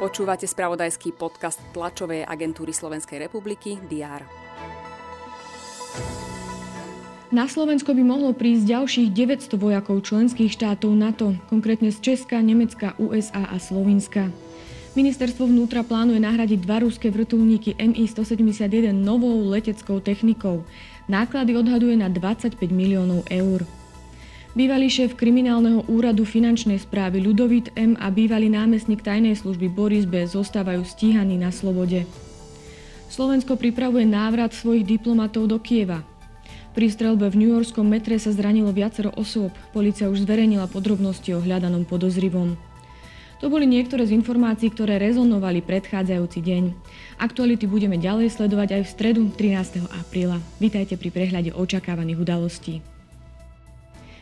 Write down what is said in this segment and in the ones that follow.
Počúvate spravodajský podcast tlačovej agentúry Slovenskej republiky DR. Na Slovensko by mohlo prísť ďalších 900 vojakov členských štátov NATO, konkrétne z Česka, Nemecka, USA a Slovenska. Ministerstvo vnútra plánuje nahradiť dva ruské vrtulníky Mi-171 novou leteckou technikou. Náklady odhaduje na 25 miliónov eur. Bývalý šéf kriminálneho úradu finančnej správy Ludovít M. a bývalý námestník tajnej služby Boris B. zostávajú stíhaní na slobode. Slovensko pripravuje návrat svojich diplomatov do Kieva. Pri strelbe v New Yorkskom metre sa zranilo viacero osôb. Polícia už zverejnila podrobnosti o hľadanom podozrivom. To boli niektoré z informácií, ktoré rezonovali predchádzajúci deň. Aktuality budeme ďalej sledovať aj v stredu 13. apríla. Vítajte pri prehľade očakávaných udalostí.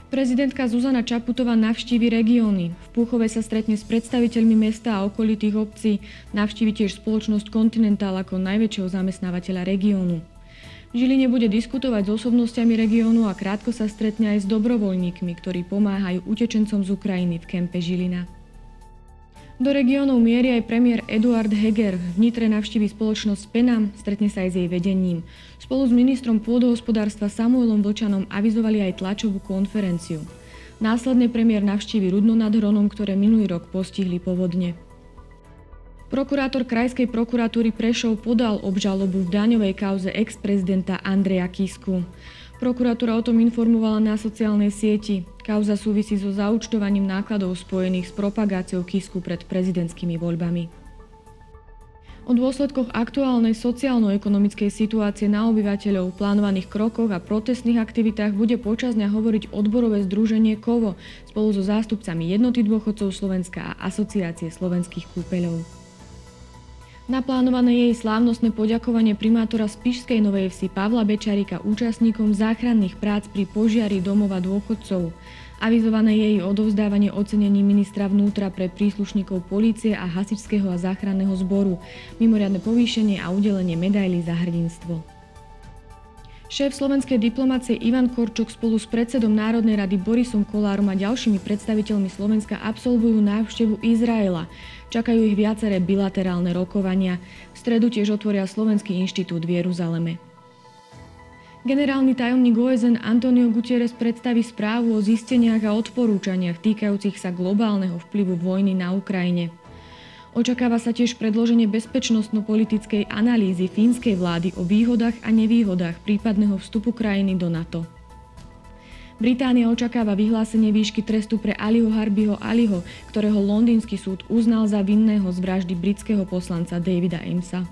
Prezidentka Zuzana Čaputová navštívi regióny. V Púchove sa stretne s predstaviteľmi mesta a okolitých obcí. Navštívi tiež spoločnosť Continental ako najväčšieho zamestnávateľa regiónu. V Žiline bude diskutovať s osobnostiami regiónu a krátko sa stretne aj s dobrovoľníkmi, ktorí pomáhajú utečencom z Ukrajiny v kempe Žilina. Do regiónov mierí aj premiér Eduard Heger. V Nitre navštívi spoločnosť Penam, stretne sa aj s jej vedením. Spolu s ministrom pôdohospodárstva Samuelom Vlčanom avizovali aj tlačovú konferenciu. Následne premiér navštívi Rudno nad Hronom, ktoré minulý rok postihli povodne. Prokurátor Krajskej prokuratúry Prešov podal obžalobu v daňovej kauze ex-prezidenta Andreja Kisku. Prokuratúra o tom informovala na sociálnej sieti. Kauza súvisí so zaučtovaním nákladov spojených s propagáciou Kisku pred prezidentskými voľbami. O dôsledkoch aktuálnej sociálno-ekonomickej situácie na obyvateľov, plánovaných krokoch a protestných aktivitách bude počas dňa hovoriť odborové združenie KOVO spolu so zástupcami Jednoty dôchodcov Slovenska a Asociácie slovenských kúpeľov. Naplánované jej slávnostné poďakovanie primátora Spišskej Novej Vsi Pavla Bečarika účastníkom záchranných prác pri požiari domova dôchodcov. Avizované jej odovzdávanie ocenení ministra vnútra pre príslušníkov polície a hasičského a záchranného zboru, mimoriadne povýšenie a udelenie medaily za hrdinstvo. Šéf slovenskej diplomácie Ivan Korčok spolu s predsedom Národnej rady Borisom Kolárom a ďalšími predstaviteľmi Slovenska absolvujú návštevu Izraela. Čakajú ich viaceré bilaterálne rokovania. V stredu tiež otvoria Slovenský inštitút v Jeruzaleme. Generálny tajomník OSN Antonio Gutierrez predstaví správu o zisteniach a odporúčaniach týkajúcich sa globálneho vplyvu vojny na Ukrajine. Očakáva sa tiež predloženie bezpečnostno-politickej analýzy fínskej vlády o výhodách a nevýhodách prípadného vstupu krajiny do NATO. Británia očakáva vyhlásenie výšky trestu pre Aliho Harbiho Aliho, ktorého londýnsky súd uznal za vinného z vraždy britského poslanca Davida Amesa.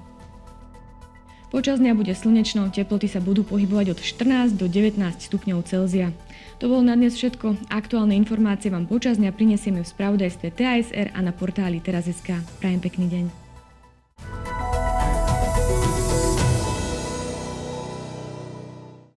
Počas dňa bude slnečno, teploty sa budú pohybovať od 14 do 19 stupňov Celzia. To bolo na dnes všetko. Aktuálne informácie vám počas dňa prinesieme v spravodajstve TASR a na portáli teraz.sk. Prajem pekný deň.